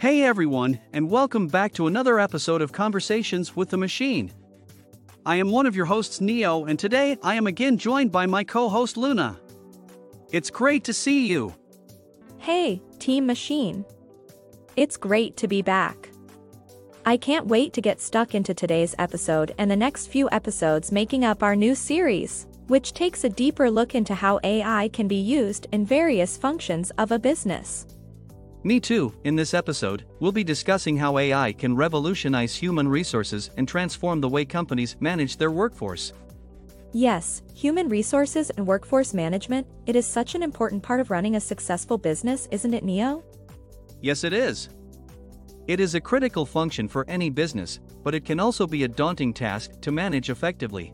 Hey everyone, and welcome back to another episode of Conversations with the Machine. I am one of your hosts, Neo, and today I am again joined by my co host, Luna. It's great to see you. Hey, Team Machine. It's great to be back. I can't wait to get stuck into today's episode and the next few episodes making up our new series, which takes a deeper look into how AI can be used in various functions of a business. Me too, in this episode, we'll be discussing how AI can revolutionize human resources and transform the way companies manage their workforce. Yes, human resources and workforce management, it is such an important part of running a successful business, isn't it, Neo? Yes, it is. It is a critical function for any business, but it can also be a daunting task to manage effectively.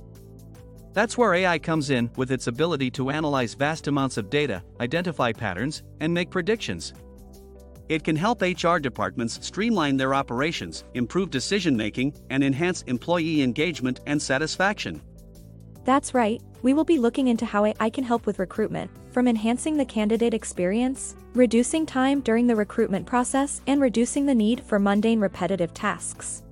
That's where AI comes in with its ability to analyze vast amounts of data, identify patterns, and make predictions. It can help HR departments streamline their operations, improve decision making, and enhance employee engagement and satisfaction. That's right, we will be looking into how AI can help with recruitment, from enhancing the candidate experience, reducing time during the recruitment process, and reducing the need for mundane repetitive tasks.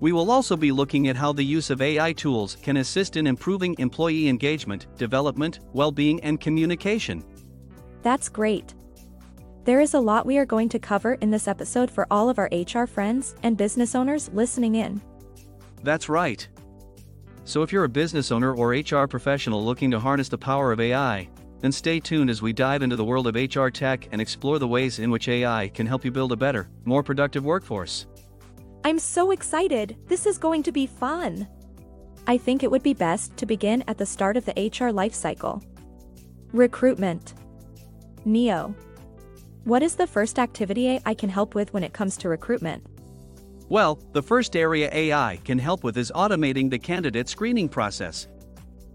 We will also be looking at how the use of AI tools can assist in improving employee engagement, development, well being, and communication. That's great. There is a lot we are going to cover in this episode for all of our HR friends and business owners listening in. That's right. So if you're a business owner or HR professional looking to harness the power of AI, then stay tuned as we dive into the world of HR tech and explore the ways in which AI can help you build a better, more productive workforce. I'm so excited, this is going to be fun. I think it would be best to begin at the start of the HR lifecycle. Recruitment. Neo. What is the first activity AI can help with when it comes to recruitment? Well, the first area AI can help with is automating the candidate screening process.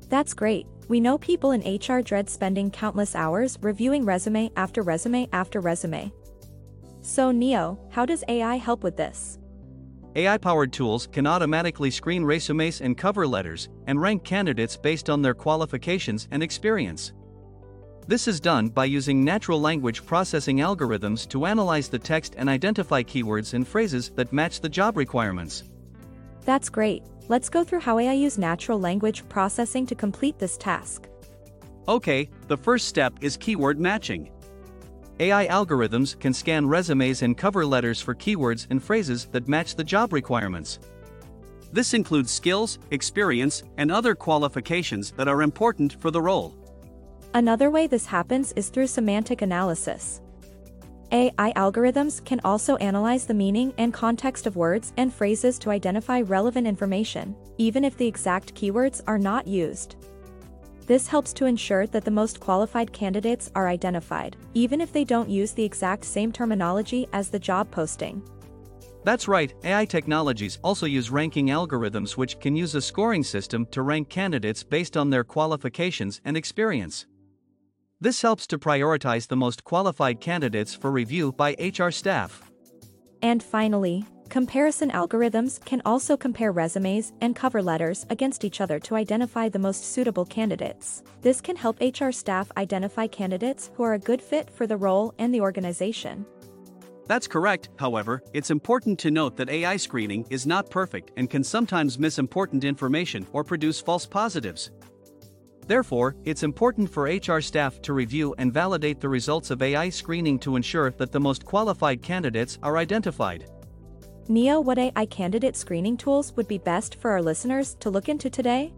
That's great. We know people in HR dread spending countless hours reviewing resume after resume after resume. So, Neo, how does AI help with this? AI powered tools can automatically screen resumes and cover letters and rank candidates based on their qualifications and experience. This is done by using natural language processing algorithms to analyze the text and identify keywords and phrases that match the job requirements. That's great. Let's go through how AI use natural language processing to complete this task. Okay, the first step is keyword matching. AI algorithms can scan resumes and cover letters for keywords and phrases that match the job requirements. This includes skills, experience, and other qualifications that are important for the role. Another way this happens is through semantic analysis. AI algorithms can also analyze the meaning and context of words and phrases to identify relevant information, even if the exact keywords are not used. This helps to ensure that the most qualified candidates are identified, even if they don't use the exact same terminology as the job posting. That's right, AI technologies also use ranking algorithms which can use a scoring system to rank candidates based on their qualifications and experience. This helps to prioritize the most qualified candidates for review by HR staff. And finally, comparison algorithms can also compare resumes and cover letters against each other to identify the most suitable candidates. This can help HR staff identify candidates who are a good fit for the role and the organization. That's correct, however, it's important to note that AI screening is not perfect and can sometimes miss important information or produce false positives. Therefore, it's important for HR staff to review and validate the results of AI screening to ensure that the most qualified candidates are identified. Neo, what AI candidate screening tools would be best for our listeners to look into today?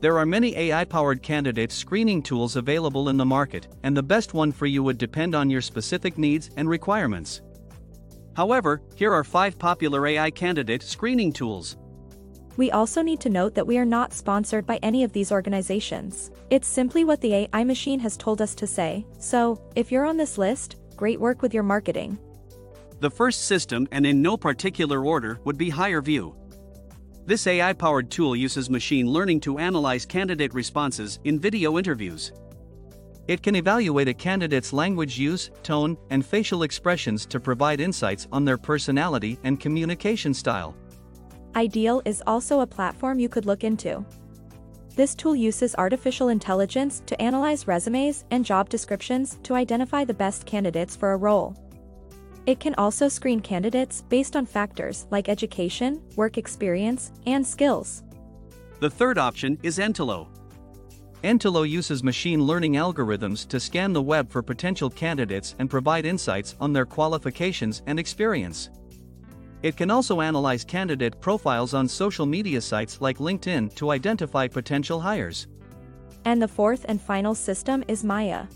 There are many AI powered candidate screening tools available in the market, and the best one for you would depend on your specific needs and requirements. However, here are five popular AI candidate screening tools. We also need to note that we are not sponsored by any of these organizations. It's simply what the AI machine has told us to say, so, if you're on this list, great work with your marketing. The first system, and in no particular order, would be HireVue. This AI powered tool uses machine learning to analyze candidate responses in video interviews. It can evaluate a candidate's language use, tone, and facial expressions to provide insights on their personality and communication style. Ideal is also a platform you could look into. This tool uses artificial intelligence to analyze resumes and job descriptions to identify the best candidates for a role. It can also screen candidates based on factors like education, work experience, and skills. The third option is Entelo. Entelo uses machine learning algorithms to scan the web for potential candidates and provide insights on their qualifications and experience. It can also analyze candidate profiles on social media sites like LinkedIn to identify potential hires. And the fourth and final system is Mya.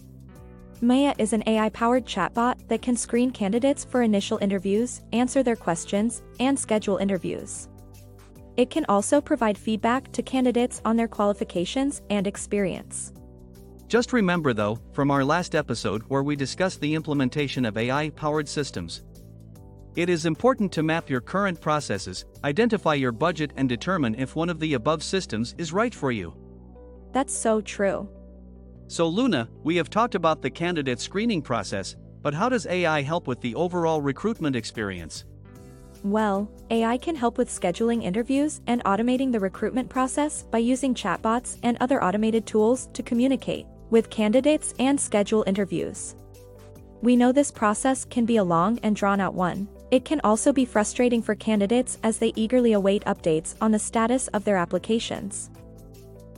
Mya is an AI powered chatbot that can screen candidates for initial interviews, answer their questions, and schedule interviews. It can also provide feedback to candidates on their qualifications and experience. Just remember though, from our last episode where we discussed the implementation of AI powered systems, it is important to map your current processes, identify your budget, and determine if one of the above systems is right for you. That's so true. So, Luna, we have talked about the candidate screening process, but how does AI help with the overall recruitment experience? Well, AI can help with scheduling interviews and automating the recruitment process by using chatbots and other automated tools to communicate with candidates and schedule interviews. We know this process can be a long and drawn out one, it can also be frustrating for candidates as they eagerly await updates on the status of their applications.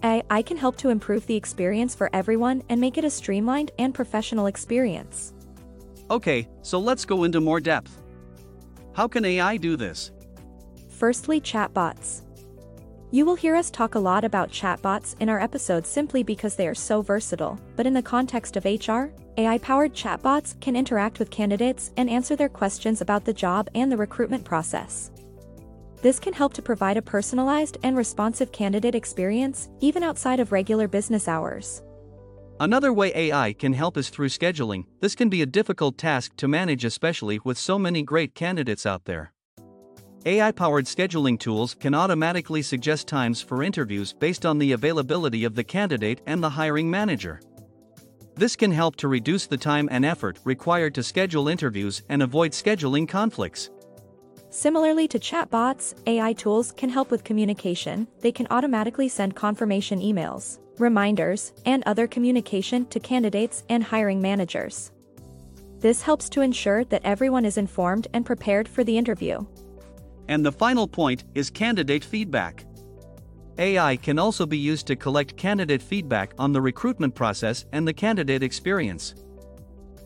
AI can help to improve the experience for everyone and make it a streamlined and professional experience. Okay, so let's go into more depth. How can AI do this? Firstly, chatbots. You will hear us talk a lot about chatbots in our episodes simply because they are so versatile, but in the context of HR, AI powered chatbots can interact with candidates and answer their questions about the job and the recruitment process. This can help to provide a personalized and responsive candidate experience, even outside of regular business hours. Another way AI can help is through scheduling. This can be a difficult task to manage, especially with so many great candidates out there. AI powered scheduling tools can automatically suggest times for interviews based on the availability of the candidate and the hiring manager. This can help to reduce the time and effort required to schedule interviews and avoid scheduling conflicts. Similarly to chatbots, AI tools can help with communication, they can automatically send confirmation emails, reminders, and other communication to candidates and hiring managers. This helps to ensure that everyone is informed and prepared for the interview. And the final point is candidate feedback. AI can also be used to collect candidate feedback on the recruitment process and the candidate experience.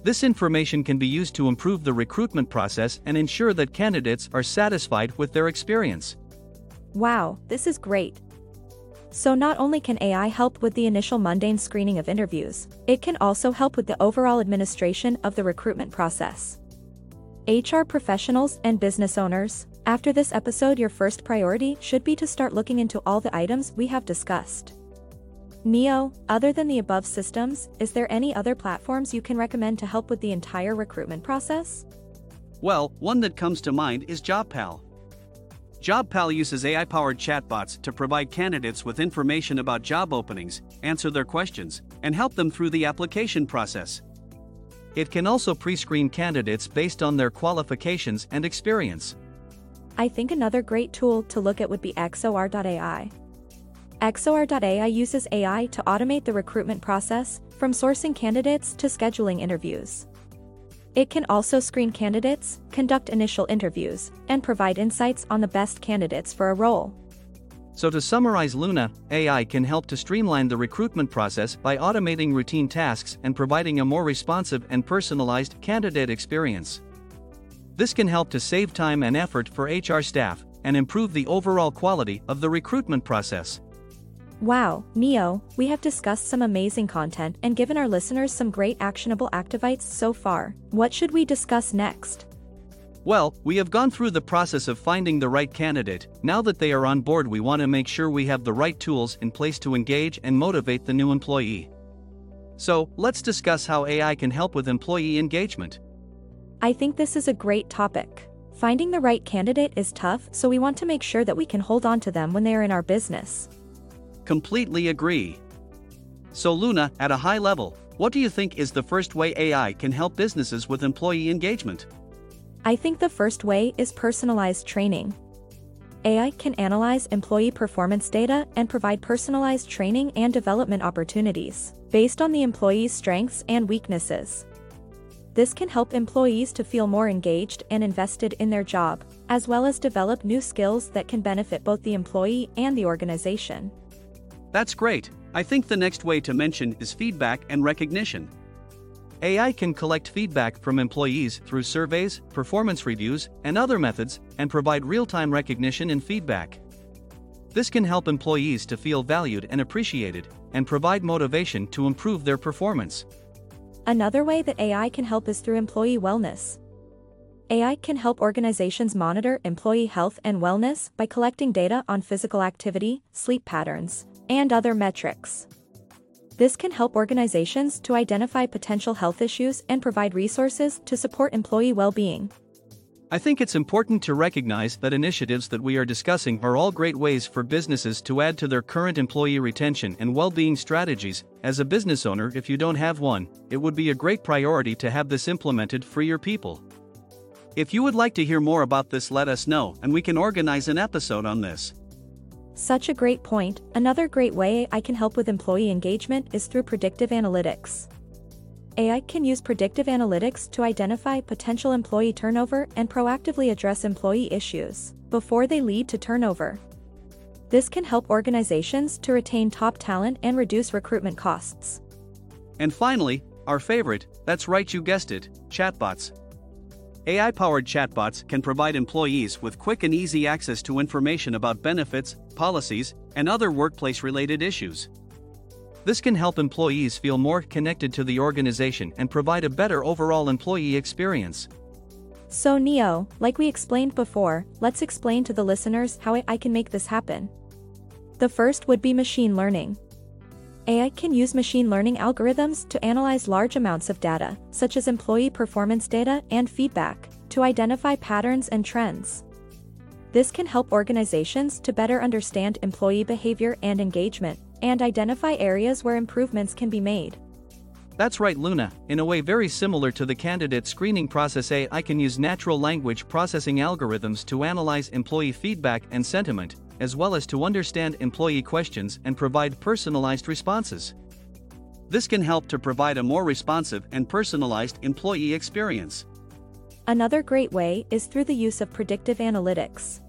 This information can be used to improve the recruitment process and ensure that candidates are satisfied with their experience. Wow, this is great. So, not only can AI help with the initial mundane screening of interviews, it can also help with the overall administration of the recruitment process. HR professionals and business owners, after this episode, your first priority should be to start looking into all the items we have discussed. Neo, other than the above systems, is there any other platforms you can recommend to help with the entire recruitment process? Well, one that comes to mind is JobPal. JobPal uses AI powered chatbots to provide candidates with information about job openings, answer their questions, and help them through the application process. It can also pre screen candidates based on their qualifications and experience. I think another great tool to look at would be XOR.ai. XOR.ai uses AI to automate the recruitment process, from sourcing candidates to scheduling interviews. It can also screen candidates, conduct initial interviews, and provide insights on the best candidates for a role. So, to summarize Luna, AI can help to streamline the recruitment process by automating routine tasks and providing a more responsive and personalized candidate experience. This can help to save time and effort for HR staff and improve the overall quality of the recruitment process. Wow, Neo, we have discussed some amazing content and given our listeners some great actionable activites so far. What should we discuss next? Well, we have gone through the process of finding the right candidate. Now that they are on board, we want to make sure we have the right tools in place to engage and motivate the new employee. So, let's discuss how AI can help with employee engagement. I think this is a great topic. Finding the right candidate is tough, so we want to make sure that we can hold on to them when they are in our business. Completely agree. So, Luna, at a high level, what do you think is the first way AI can help businesses with employee engagement? I think the first way is personalized training. AI can analyze employee performance data and provide personalized training and development opportunities based on the employee's strengths and weaknesses. This can help employees to feel more engaged and invested in their job, as well as develop new skills that can benefit both the employee and the organization. That's great. I think the next way to mention is feedback and recognition. AI can collect feedback from employees through surveys, performance reviews, and other methods, and provide real time recognition and feedback. This can help employees to feel valued and appreciated, and provide motivation to improve their performance. Another way that AI can help is through employee wellness. AI can help organizations monitor employee health and wellness by collecting data on physical activity, sleep patterns, and other metrics. This can help organizations to identify potential health issues and provide resources to support employee well being. I think it's important to recognize that initiatives that we are discussing are all great ways for businesses to add to their current employee retention and well being strategies. As a business owner, if you don't have one, it would be a great priority to have this implemented for your people. If you would like to hear more about this, let us know, and we can organize an episode on this. Such a great point. Another great way I can help with employee engagement is through predictive analytics. AI can use predictive analytics to identify potential employee turnover and proactively address employee issues before they lead to turnover. This can help organizations to retain top talent and reduce recruitment costs. And finally, our favorite, that's right, you guessed it, chatbots. AI powered chatbots can provide employees with quick and easy access to information about benefits, policies, and other workplace related issues. This can help employees feel more connected to the organization and provide a better overall employee experience. So, Neo, like we explained before, let's explain to the listeners how I can make this happen. The first would be machine learning. AI can use machine learning algorithms to analyze large amounts of data, such as employee performance data and feedback, to identify patterns and trends. This can help organizations to better understand employee behavior and engagement, and identify areas where improvements can be made. That's right, Luna. In a way very similar to the candidate screening process, AI can use natural language processing algorithms to analyze employee feedback and sentiment, as well as to understand employee questions and provide personalized responses. This can help to provide a more responsive and personalized employee experience. Another great way is through the use of predictive analytics.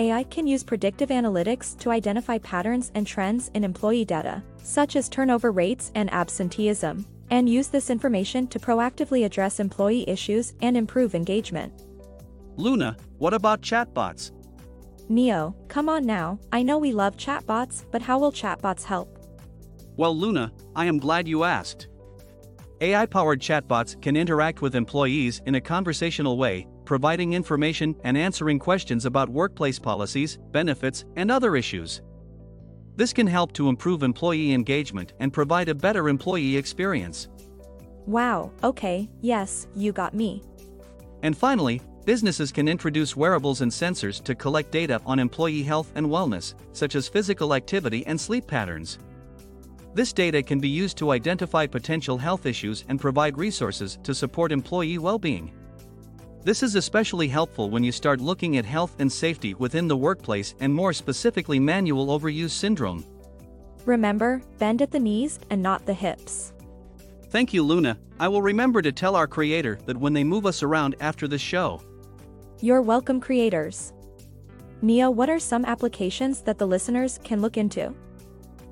AI can use predictive analytics to identify patterns and trends in employee data, such as turnover rates and absenteeism, and use this information to proactively address employee issues and improve engagement. Luna, what about chatbots? Neo, come on now, I know we love chatbots, but how will chatbots help? Well, Luna, I am glad you asked. AI powered chatbots can interact with employees in a conversational way, providing information and answering questions about workplace policies, benefits, and other issues. This can help to improve employee engagement and provide a better employee experience. Wow, okay, yes, you got me. And finally, businesses can introduce wearables and sensors to collect data on employee health and wellness, such as physical activity and sleep patterns. This data can be used to identify potential health issues and provide resources to support employee well being. This is especially helpful when you start looking at health and safety within the workplace and more specifically manual overuse syndrome. Remember, bend at the knees and not the hips. Thank you, Luna. I will remember to tell our creator that when they move us around after this show. You're welcome, creators. Neo, what are some applications that the listeners can look into?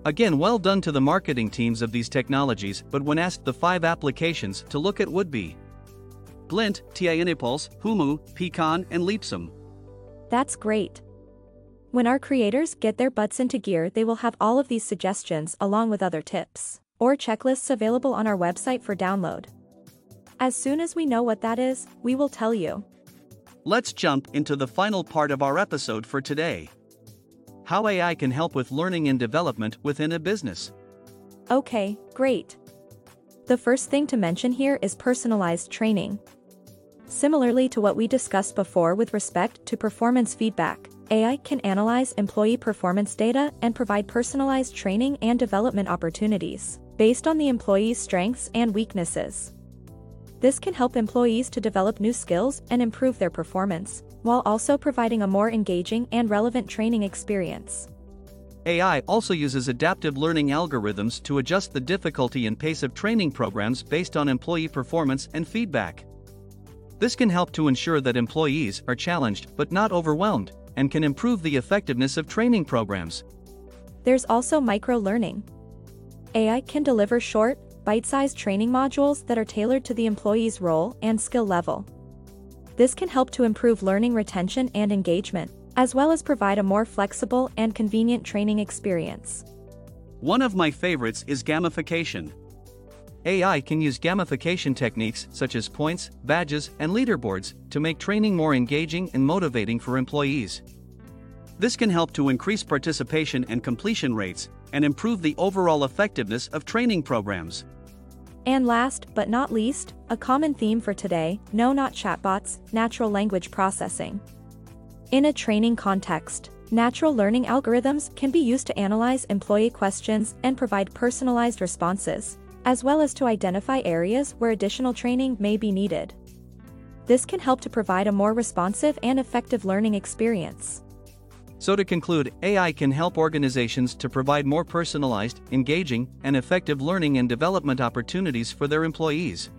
Again, well done to the marketing teams of these technologies, but when asked the five applications to look at would be Glint, TINYpulse, Humu, Peakon, and Leapsome. That's great. When our creators get their butts into gear, they will have all of these suggestions along with other tips or checklists available on our website for download. As soon as we know what that is, we will tell you. Let's jump into the final part of our episode for today How AI can help with learning and development within a business. Okay, great. The first thing to mention here is personalized training. Similarly to what we discussed before with respect to performance feedback, AI can analyze employee performance data and provide personalized training and development opportunities based on the employee's strengths and weaknesses. This can help employees to develop new skills and improve their performance, while also providing a more engaging and relevant training experience. AI also uses adaptive learning algorithms to adjust the difficulty and pace of training programs based on employee performance and feedback. This can help to ensure that employees are challenged but not overwhelmed, and can improve the effectiveness of training programs. There's also micro-learning. AI can deliver short, bite-sized training modules that are tailored to the employee's role and skill level. This can help to improve learning retention and engagement, as well as provide a more flexible and convenient training experience. One of my favorites is gamification. AI can use gamification techniques such as points, badges, and leaderboards to make training more engaging and motivating for employees. This can help to increase participation and completion rates and improve the overall effectiveness of training programs. And last but not least, a common theme for today no, not chatbots, natural language processing. In a training context, natural learning algorithms can be used to analyze employee questions and provide personalized responses, as well as to identify areas where additional training may be needed. This can help to provide a more responsive and effective learning experience. So, to conclude, AI can help organizations to provide more personalized, engaging, and effective learning and development opportunities for their employees.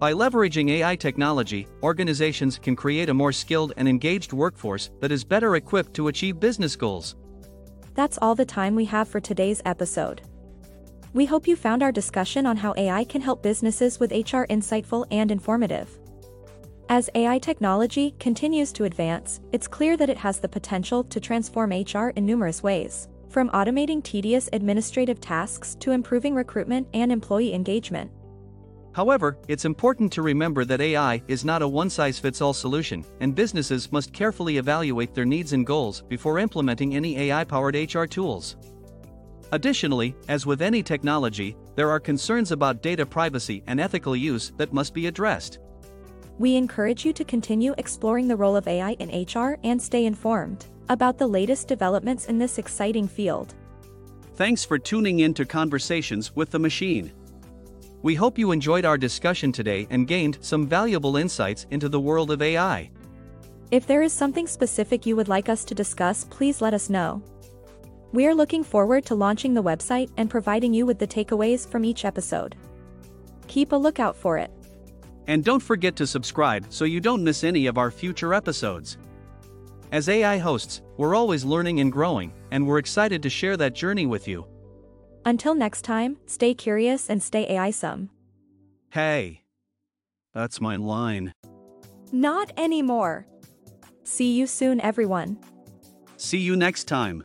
By leveraging AI technology, organizations can create a more skilled and engaged workforce that is better equipped to achieve business goals. That's all the time we have for today's episode. We hope you found our discussion on how AI can help businesses with HR insightful and informative. As AI technology continues to advance, it's clear that it has the potential to transform HR in numerous ways, from automating tedious administrative tasks to improving recruitment and employee engagement. However, it's important to remember that AI is not a one size fits all solution, and businesses must carefully evaluate their needs and goals before implementing any AI powered HR tools. Additionally, as with any technology, there are concerns about data privacy and ethical use that must be addressed. We encourage you to continue exploring the role of AI in HR and stay informed about the latest developments in this exciting field. Thanks for tuning in to Conversations with the Machine. We hope you enjoyed our discussion today and gained some valuable insights into the world of AI. If there is something specific you would like us to discuss, please let us know. We are looking forward to launching the website and providing you with the takeaways from each episode. Keep a lookout for it. And don't forget to subscribe so you don't miss any of our future episodes. As AI hosts, we're always learning and growing, and we're excited to share that journey with you. Until next time, stay curious and stay AI some. Hey. That's my line. Not anymore. See you soon, everyone. See you next time.